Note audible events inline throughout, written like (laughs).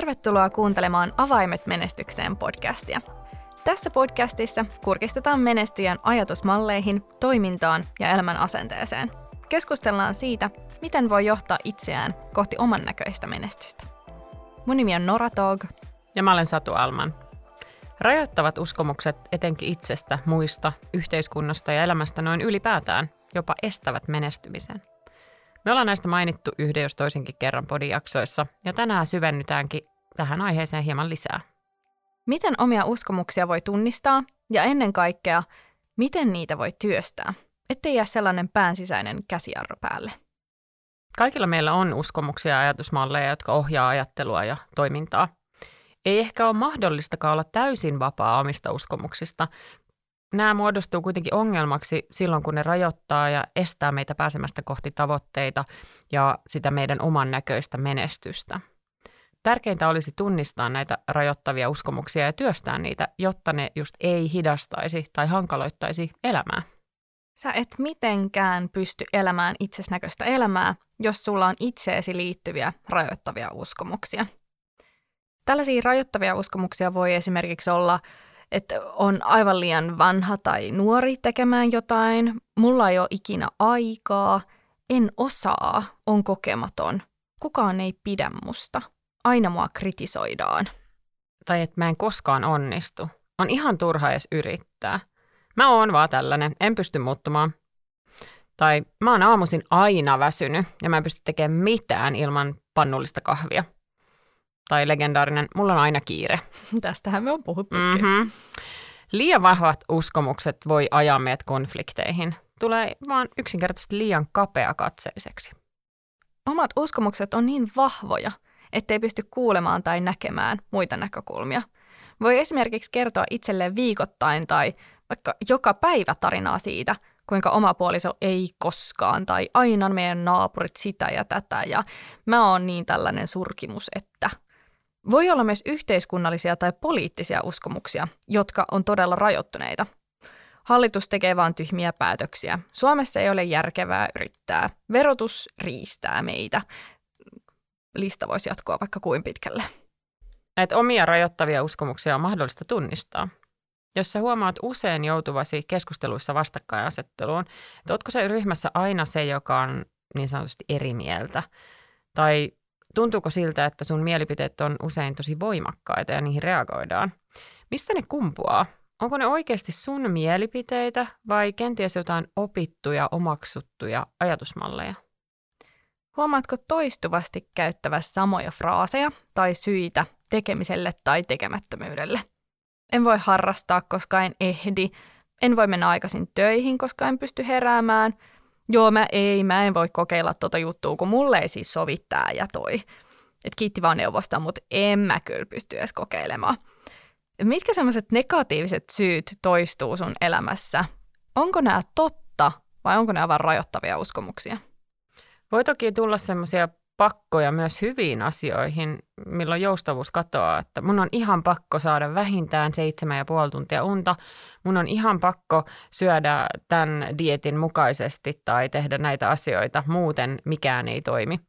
Tervetuloa kuuntelemaan Avaimet menestykseen podcastia. Tässä podcastissa kurkistetaan menestyjän ajatusmalleihin, toimintaan ja elämän asenteeseen. Keskustellaan siitä, miten voi johtaa itseään kohti oman näköistä menestystä. Mun nimi on Nora Tog. Ja mä olen Satu Alman. Rajoittavat uskomukset etenkin itsestä, muista, yhteiskunnasta ja elämästä noin ylipäätään jopa estävät menestymisen. Me ollaan näistä mainittu yhden jos toisenkin kerran podijaksoissa, ja tänään syvennytäänkin tähän aiheeseen hieman lisää. Miten omia uskomuksia voi tunnistaa, ja ennen kaikkea, miten niitä voi työstää, ettei jää sellainen päänsisäinen käsiarro päälle. Kaikilla meillä on uskomuksia ja ajatusmalleja, jotka ohjaa ajattelua ja toimintaa. Ei ehkä ole mahdollistakaan olla täysin vapaa omista uskomuksista, nämä muodostuu kuitenkin ongelmaksi silloin, kun ne rajoittaa ja estää meitä pääsemästä kohti tavoitteita ja sitä meidän oman näköistä menestystä. Tärkeintä olisi tunnistaa näitä rajoittavia uskomuksia ja työstää niitä, jotta ne just ei hidastaisi tai hankaloittaisi elämää. Sä et mitenkään pysty elämään itsesnäköistä elämää, jos sulla on itseesi liittyviä rajoittavia uskomuksia. Tällaisia rajoittavia uskomuksia voi esimerkiksi olla että on aivan liian vanha tai nuori tekemään jotain, mulla ei ole ikinä aikaa, en osaa, on kokematon, kukaan ei pidä musta, aina mua kritisoidaan. Tai että mä en koskaan onnistu. On ihan turha edes yrittää. Mä oon vaan tällainen, en pysty muuttumaan. Tai mä oon aamuisin aina väsynyt ja mä en pysty tekemään mitään ilman pannullista kahvia – tai legendaarinen Mulla on aina kiire. (laughs) Tästähän me on puhuttukin. Mm-hmm. Liian vahvat uskomukset voi ajaa meidät konflikteihin. Tulee vaan yksinkertaisesti liian kapea katseiseksi. Omat uskomukset on niin vahvoja, ettei pysty kuulemaan tai näkemään muita näkökulmia. Voi esimerkiksi kertoa itselleen viikoittain tai vaikka joka päivä tarinaa siitä, kuinka oma puoliso ei koskaan tai aina meidän naapurit sitä ja tätä ja mä oon niin tällainen surkimus, että – voi olla myös yhteiskunnallisia tai poliittisia uskomuksia, jotka on todella rajoittuneita. Hallitus tekee vain tyhmiä päätöksiä. Suomessa ei ole järkevää yrittää. Verotus riistää meitä. Lista voisi jatkua vaikka kuin pitkälle. Näitä omia rajoittavia uskomuksia on mahdollista tunnistaa. Jos sä huomaat usein joutuvasi keskusteluissa vastakkainasetteluun, että ootko se ryhmässä aina se, joka on niin sanotusti eri mieltä, tai Tuntuuko siltä, että sun mielipiteet on usein tosi voimakkaita ja niihin reagoidaan? Mistä ne kumpuaa? Onko ne oikeasti sun mielipiteitä vai kenties jotain opittuja, omaksuttuja ajatusmalleja? Huomaatko toistuvasti käyttävä samoja fraaseja tai syitä tekemiselle tai tekemättömyydelle? En voi harrastaa, koska en ehdi. En voi mennä aikaisin töihin, koska en pysty heräämään – joo mä ei, mä en voi kokeilla tota juttua, kun mulle ei siis sovi tää ja toi. Et kiitti vaan neuvosta, mutta en mä kyllä pysty edes kokeilemaan. Mitkä semmoiset negatiiviset syyt toistuu sun elämässä? Onko nämä totta vai onko nämä vain rajoittavia uskomuksia? Voi toki tulla semmoisia pakkoja myös hyviin asioihin, milloin joustavuus katoaa. Että mun on ihan pakko saada vähintään seitsemän ja puoli tuntia unta. Mun on ihan pakko syödä tämän dietin mukaisesti tai tehdä näitä asioita. Muuten mikään ei toimi.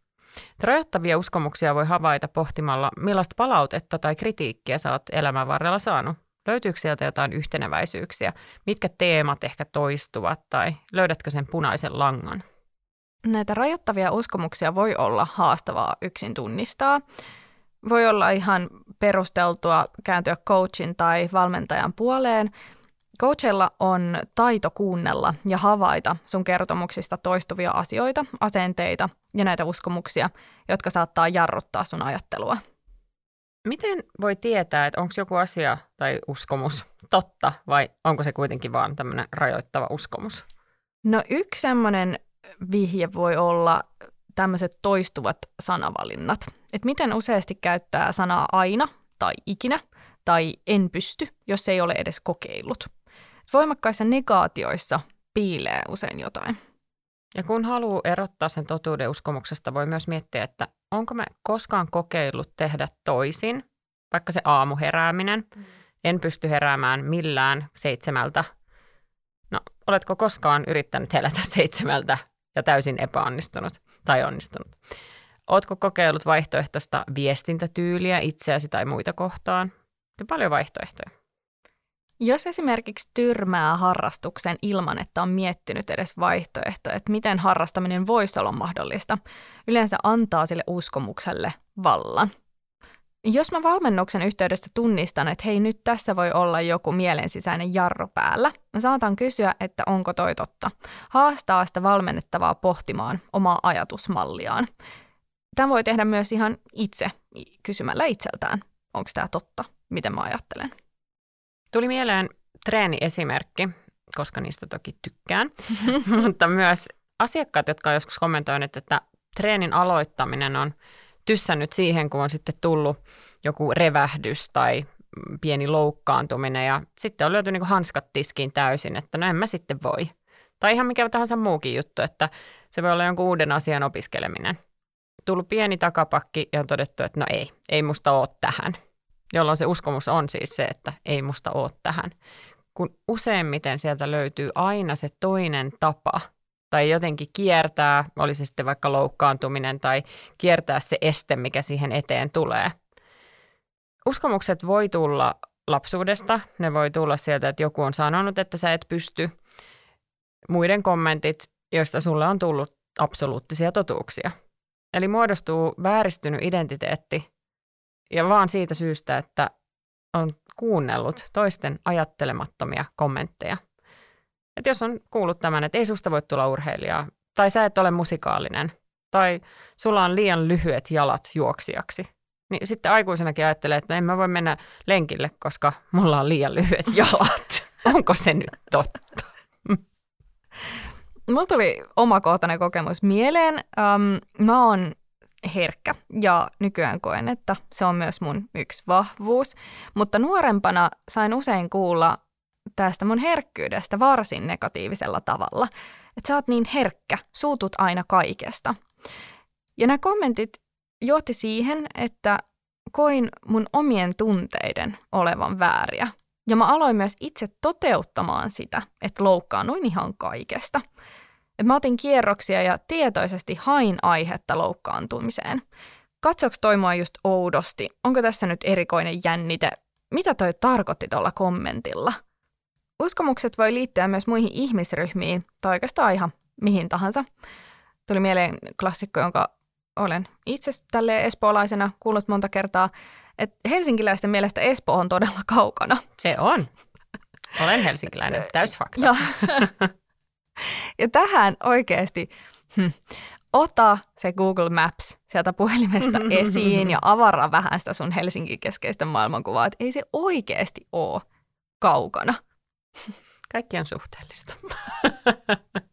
Rajoittavia uskomuksia voi havaita pohtimalla, millaista palautetta tai kritiikkiä sä oot elämän varrella saanut. Löytyykö sieltä jotain yhteneväisyyksiä? Mitkä teemat ehkä toistuvat tai löydätkö sen punaisen langan? Näitä rajoittavia uskomuksia voi olla haastavaa yksin tunnistaa. Voi olla ihan perusteltua kääntyä coachin tai valmentajan puoleen. Coachilla on taito kuunnella ja havaita sun kertomuksista toistuvia asioita, asenteita ja näitä uskomuksia, jotka saattaa jarruttaa sun ajattelua. Miten voi tietää, että onko joku asia tai uskomus totta vai onko se kuitenkin vaan tämmöinen rajoittava uskomus? No yksi semmoinen vihje voi olla tämmöiset toistuvat sanavalinnat. Että miten useasti käyttää sanaa aina tai ikinä tai en pysty, jos ei ole edes kokeillut. Voimakkaissa negaatioissa piilee usein jotain. Ja kun haluaa erottaa sen totuuden uskomuksesta, voi myös miettiä, että onko mä koskaan kokeillut tehdä toisin, vaikka se aamuherääminen. Mm. En pysty heräämään millään seitsemältä. No, oletko koskaan yrittänyt herätä seitsemältä ja täysin epäonnistunut tai onnistunut. Ootko kokeillut vaihtoehtoista viestintätyyliä itseäsi tai muita kohtaan? Ja paljon vaihtoehtoja. Jos esimerkiksi tyrmää harrastuksen ilman, että on miettinyt edes vaihtoehtoja, että miten harrastaminen voisi olla mahdollista, yleensä antaa sille uskomukselle vallan. Jos mä valmennuksen yhteydessä tunnistan, että hei nyt tässä voi olla joku mielensisäinen jarru päällä, mä saatan kysyä, että onko toi totta. Haastaa sitä valmennettavaa pohtimaan omaa ajatusmalliaan. Tämä voi tehdä myös ihan itse kysymällä itseltään, onko tämä totta, miten mä ajattelen. Tuli mieleen treeniesimerkki, koska niistä toki tykkään, (laughs) mutta myös asiakkaat, jotka on joskus kommentoineet, että treenin aloittaminen on tyssännyt siihen, kun on sitten tullut joku revähdys tai pieni loukkaantuminen ja sitten on löyty niin hanskat tiskiin täysin, että no en mä sitten voi. Tai ihan mikä tahansa muukin juttu, että se voi olla jonkun uuden asian opiskeleminen. Tullut pieni takapakki ja on todettu, että no ei, ei musta ole tähän. Jolloin se uskomus on siis se, että ei musta ole tähän. Kun useimmiten sieltä löytyy aina se toinen tapa – tai jotenkin kiertää, oli se sitten vaikka loukkaantuminen tai kiertää se este, mikä siihen eteen tulee. Uskomukset voi tulla lapsuudesta, ne voi tulla sieltä, että joku on sanonut, että sä et pysty. Muiden kommentit, joista sulle on tullut absoluuttisia totuuksia. Eli muodostuu vääristynyt identiteetti ja vaan siitä syystä, että on kuunnellut toisten ajattelemattomia kommentteja – että jos on kuullut tämän, että ei susta voi tulla urheilijaa, tai sä et ole musikaalinen, tai sulla on liian lyhyet jalat juoksijaksi, niin sitten aikuisenakin ajattelee, että en mä voi mennä lenkille, koska mulla on liian lyhyet (laughs) jalat. Onko se nyt totta? Mulla tuli omakohtainen kokemus mieleen. Um, mä oon herkkä ja nykyään koen, että se on myös mun yksi vahvuus. Mutta nuorempana sain usein kuulla tästä mun herkkyydestä varsin negatiivisella tavalla. Että sä oot niin herkkä, suutut aina kaikesta. Ja nämä kommentit johti siihen, että koin mun omien tunteiden olevan vääriä. Ja mä aloin myös itse toteuttamaan sitä, että loukkaannuin ihan kaikesta. Et mä otin kierroksia ja tietoisesti hain aihetta loukkaantumiseen. Katsoks toi mua just oudosti? Onko tässä nyt erikoinen jännite? Mitä toi tarkoitti tuolla kommentilla? Uskomukset voi liittyä myös muihin ihmisryhmiin tai oikeastaan ihan mihin tahansa. Tuli mieleen klassikko, jonka olen itse tälle espoolaisena kuullut monta kertaa, että helsinkiläisten mielestä Espoo on todella kaukana. Se on. Olen helsinkiläinen, fakta. ja, ja tähän oikeasti, hm, ota se Google Maps sieltä puhelimesta (laughs) esiin ja avara vähän sitä sun Helsinki-keskeistä maailmankuvaa, että ei se oikeasti ole kaukana – kaikki on suhteellista. (laughs)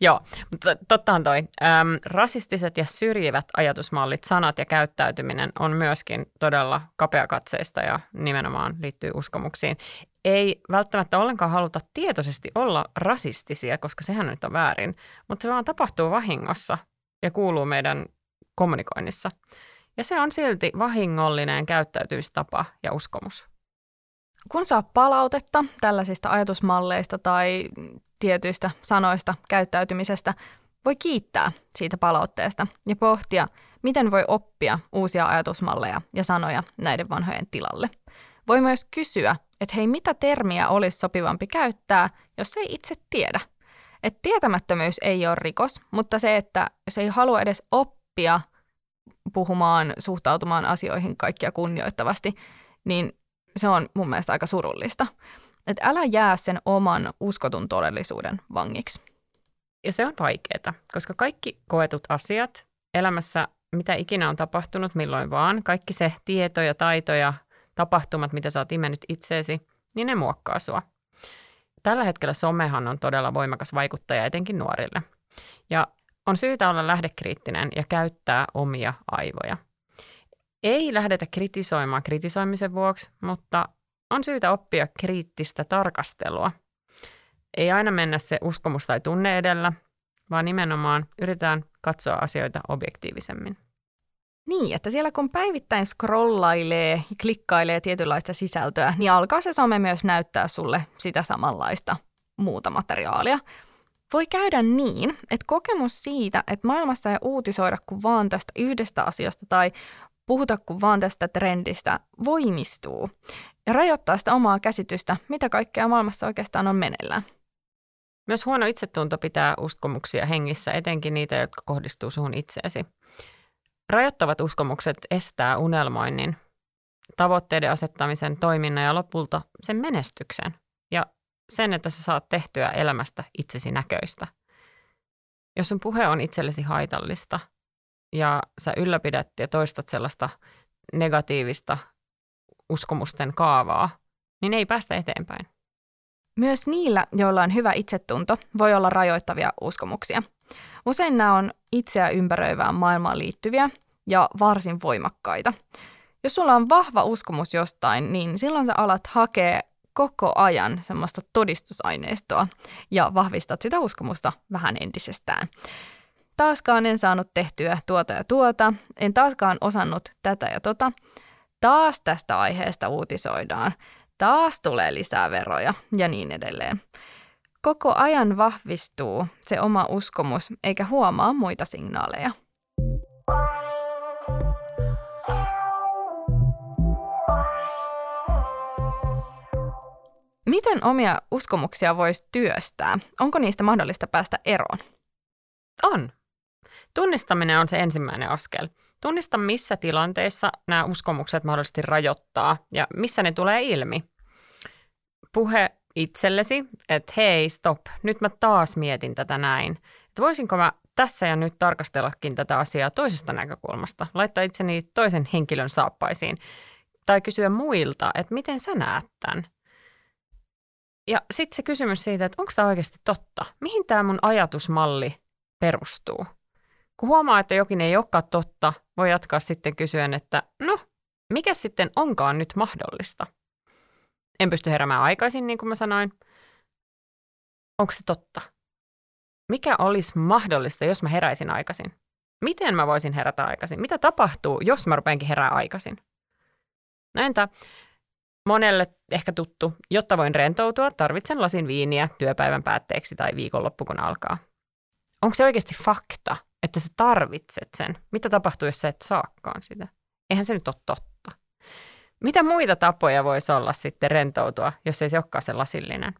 Joo, mutta totta on toi. Äm, rasistiset ja syrjivät ajatusmallit, sanat ja käyttäytyminen on myöskin todella kapeakatseista ja nimenomaan liittyy uskomuksiin. Ei välttämättä ollenkaan haluta tietoisesti olla rasistisia, koska sehän nyt on väärin, mutta se vaan tapahtuu vahingossa ja kuuluu meidän kommunikoinnissa. Ja se on silti vahingollinen käyttäytymistapa ja uskomus kun saa palautetta tällaisista ajatusmalleista tai tietyistä sanoista käyttäytymisestä, voi kiittää siitä palautteesta ja pohtia, miten voi oppia uusia ajatusmalleja ja sanoja näiden vanhojen tilalle. Voi myös kysyä, että hei, mitä termiä olisi sopivampi käyttää, jos ei itse tiedä. Et tietämättömyys ei ole rikos, mutta se, että jos ei halua edes oppia puhumaan, suhtautumaan asioihin kaikkia kunnioittavasti, niin se on mun mielestä aika surullista. Että älä jää sen oman uskotun todellisuuden vangiksi. Ja se on vaikeaa, koska kaikki koetut asiat elämässä, mitä ikinä on tapahtunut, milloin vaan, kaikki se tieto ja taito ja tapahtumat, mitä sä oot imennyt itseesi, niin ne muokkaa sua. Tällä hetkellä somehan on todella voimakas vaikuttaja etenkin nuorille. Ja on syytä olla lähdekriittinen ja käyttää omia aivoja – ei lähdetä kritisoimaan kritisoimisen vuoksi, mutta on syytä oppia kriittistä tarkastelua. Ei aina mennä se uskomus tai tunne edellä, vaan nimenomaan yritetään katsoa asioita objektiivisemmin. Niin, että siellä kun päivittäin scrollailee ja klikkailee tietynlaista sisältöä, niin alkaa se some myös näyttää sulle sitä samanlaista muuta materiaalia. Voi käydä niin, että kokemus siitä, että maailmassa ei uutisoida kuin vaan tästä yhdestä asiasta tai puhuta kuin vaan tästä trendistä, voimistuu ja rajoittaa sitä omaa käsitystä, mitä kaikkea maailmassa oikeastaan on meneillään. Myös huono itsetunto pitää uskomuksia hengissä, etenkin niitä, jotka kohdistuu suhun itseesi. Rajoittavat uskomukset estää unelmoinnin, tavoitteiden asettamisen, toiminnan ja lopulta sen menestyksen ja sen, että sä saat tehtyä elämästä itsesi näköistä. Jos sun puhe on itsellesi haitallista ja sä ylläpidät ja toistat sellaista negatiivista uskomusten kaavaa, niin ei päästä eteenpäin. Myös niillä, joilla on hyvä itsetunto, voi olla rajoittavia uskomuksia. Usein nämä on itseä ympäröivään maailmaan liittyviä ja varsin voimakkaita. Jos sulla on vahva uskomus jostain, niin silloin sä alat hakea koko ajan semmoista todistusaineistoa ja vahvistat sitä uskomusta vähän entisestään. Taaskaan en saanut tehtyä tuota ja tuota, en taaskaan osannut tätä ja tota. Taas tästä aiheesta uutisoidaan taas tulee lisää veroja ja niin edelleen. Koko ajan vahvistuu se oma uskomus eikä huomaa muita signaaleja. Miten omia uskomuksia voisi työstää? Onko niistä mahdollista päästä eroon? On. Tunnistaminen on se ensimmäinen askel. Tunnista, missä tilanteissa nämä uskomukset mahdollisesti rajoittaa ja missä ne tulee ilmi. Puhe itsellesi, että hei, stop, nyt mä taas mietin tätä näin. Että voisinko mä tässä ja nyt tarkastellakin tätä asiaa toisesta näkökulmasta, laittaa itseni toisen henkilön saappaisiin tai kysyä muilta, että miten sä näet tämän. Ja sitten se kysymys siitä, että onko tämä oikeasti totta? Mihin tämä mun ajatusmalli perustuu? Kun huomaa, että jokin ei olekaan totta, voi jatkaa sitten kysyen, että no, mikä sitten onkaan nyt mahdollista? En pysty heräämään aikaisin, niin kuin mä sanoin. Onko se totta? Mikä olisi mahdollista, jos mä heräisin aikaisin? Miten mä voisin herätä aikaisin? Mitä tapahtuu, jos mä rupeankin herää aikaisin? No entä monelle ehkä tuttu, jotta voin rentoutua, tarvitsen lasin viiniä työpäivän päätteeksi tai viikonloppu kun alkaa. Onko se oikeasti fakta, että sä tarvitset sen. Mitä tapahtuu, jos sä et saakaan sitä? Eihän se nyt ole totta. Mitä muita tapoja voisi olla sitten rentoutua, jos ei se olekaan se lasillinen?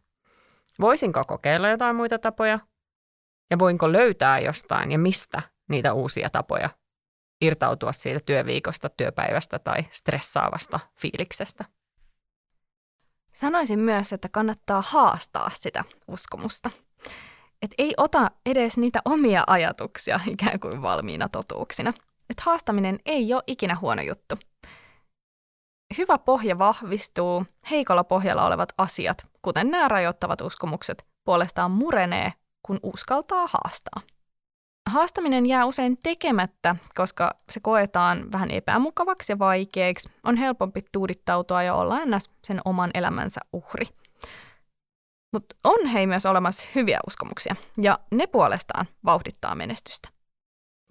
Voisinko kokeilla jotain muita tapoja? Ja voinko löytää jostain ja mistä niitä uusia tapoja irtautua siitä työviikosta, työpäivästä tai stressaavasta fiiliksestä? Sanoisin myös, että kannattaa haastaa sitä uskomusta et ei ota edes niitä omia ajatuksia ikään kuin valmiina totuuksina. Et haastaminen ei ole ikinä huono juttu. Hyvä pohja vahvistuu, heikolla pohjalla olevat asiat, kuten nämä rajoittavat uskomukset, puolestaan murenee, kun uskaltaa haastaa. Haastaminen jää usein tekemättä, koska se koetaan vähän epämukavaksi ja vaikeaksi. On helpompi tuudittautua ja olla ennäs sen oman elämänsä uhri. Mutta on hei myös olemassa hyviä uskomuksia, ja ne puolestaan vauhdittaa menestystä.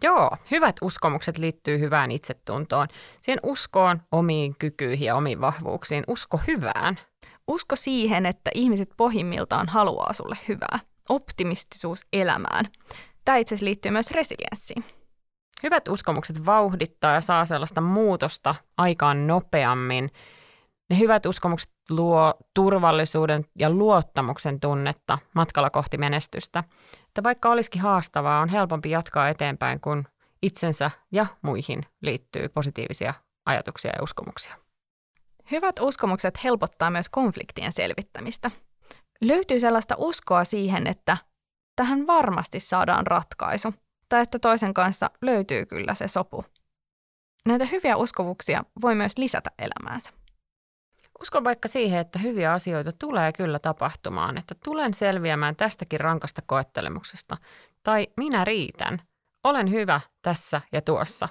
Joo, hyvät uskomukset liittyy hyvään itsetuntoon, siihen uskoon, omiin kykyihin ja omiin vahvuuksiin, usko hyvään. Usko siihen, että ihmiset pohjimmiltaan haluaa sulle hyvää, optimistisuus elämään. Tämä itse asiassa liittyy myös resilienssiin. Hyvät uskomukset vauhdittaa ja saa sellaista muutosta aikaan nopeammin ne hyvät uskomukset luo turvallisuuden ja luottamuksen tunnetta matkalla kohti menestystä. Että vaikka olisikin haastavaa, on helpompi jatkaa eteenpäin, kun itsensä ja muihin liittyy positiivisia ajatuksia ja uskomuksia. Hyvät uskomukset helpottaa myös konfliktien selvittämistä. Löytyy sellaista uskoa siihen, että tähän varmasti saadaan ratkaisu, tai että toisen kanssa löytyy kyllä se sopu. Näitä hyviä uskovuksia voi myös lisätä elämäänsä. Uskon vaikka siihen, että hyviä asioita tulee kyllä tapahtumaan, että tulen selviämään tästäkin rankasta koettelemuksesta. Tai minä riitän. Olen hyvä tässä ja tuossa.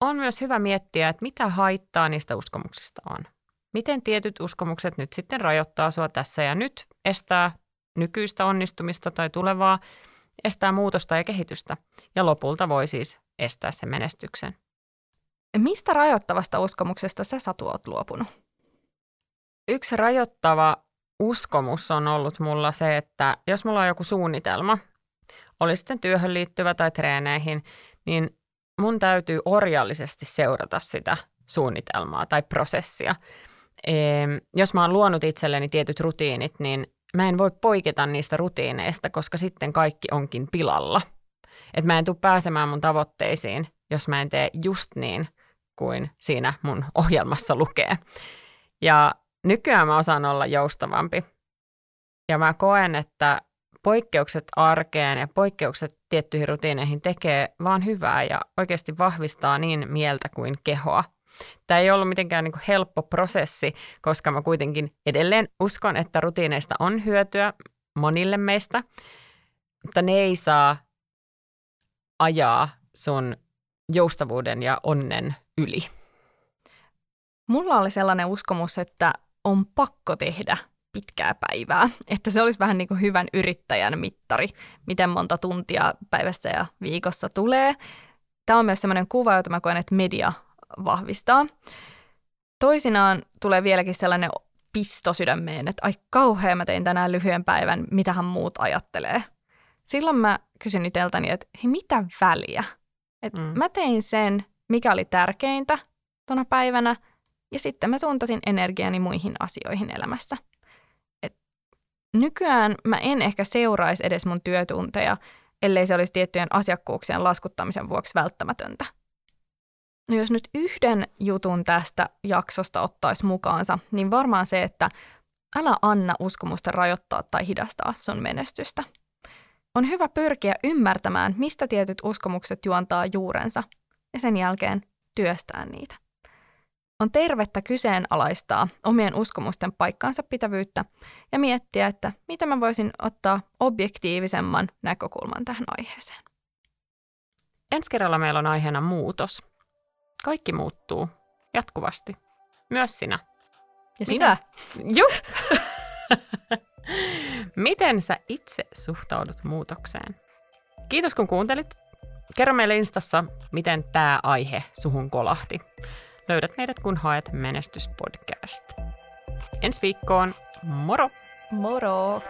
On myös hyvä miettiä, että mitä haittaa niistä uskomuksista on. Miten tietyt uskomukset nyt sitten rajoittaa sua tässä ja nyt, estää nykyistä onnistumista tai tulevaa, estää muutosta ja kehitystä ja lopulta voi siis estää sen menestyksen. Mistä rajoittavasta uskomuksesta sä Satu oot luopunut? Yksi rajoittava uskomus on ollut mulla se, että jos mulla on joku suunnitelma, oli sitten työhön liittyvä tai treeneihin, niin mun täytyy orjallisesti seurata sitä suunnitelmaa tai prosessia. E, jos mä oon luonut itselleni tietyt rutiinit, niin mä en voi poiketa niistä rutiineista, koska sitten kaikki onkin pilalla. Et mä en tule pääsemään mun tavoitteisiin, jos mä en tee just niin kuin siinä mun ohjelmassa lukee. Ja nykyään mä osaan olla joustavampi. Ja mä koen, että poikkeukset arkeen ja poikkeukset tiettyihin rutiineihin tekee vaan hyvää ja oikeasti vahvistaa niin mieltä kuin kehoa. Tämä ei ollut mitenkään niin helppo prosessi, koska mä kuitenkin edelleen uskon, että rutiineista on hyötyä monille meistä, mutta ne ei saa ajaa sun joustavuuden ja onnen yli. Mulla oli sellainen uskomus, että on pakko tehdä pitkää päivää, että se olisi vähän niin kuin hyvän yrittäjän mittari, miten monta tuntia päivässä ja viikossa tulee. Tämä on myös sellainen kuva, jota mä koen, että media vahvistaa. Toisinaan tulee vieläkin sellainen pisto sydämeen, että ai kauhean mä tein tänään lyhyen päivän, mitähän muut ajattelee. Silloin mä kysyn iteltäni, että hei, mitä väliä? Et mm. Mä tein sen, mikä oli tärkeintä tuona päivänä, ja sitten mä suuntasin energiani muihin asioihin elämässä. Et nykyään mä en ehkä seuraisi edes mun työtunteja, ellei se olisi tiettyjen asiakkuuksien laskuttamisen vuoksi välttämätöntä. No jos nyt yhden jutun tästä jaksosta ottaisi mukaansa, niin varmaan se, että älä anna uskomusta rajoittaa tai hidastaa sun menestystä. On hyvä pyrkiä ymmärtämään, mistä tietyt uskomukset juontaa juurensa, ja sen jälkeen työstää niitä. On tervettä kyseenalaistaa omien uskomusten paikkaansa pitävyyttä ja miettiä, että mitä mä voisin ottaa objektiivisemman näkökulman tähän aiheeseen. Ensi kerralla meillä on aiheena muutos. Kaikki muuttuu jatkuvasti. Myös sinä. Ja sinä? Joo. (laughs) Miten sä itse suhtaudut muutokseen? Kiitos kun kuuntelit. Kerro meille Instassa, miten tämä aihe suhun kolahti. Löydät meidät, kun haet Menestyspodcast. Ensi viikkoon, moro! Moro!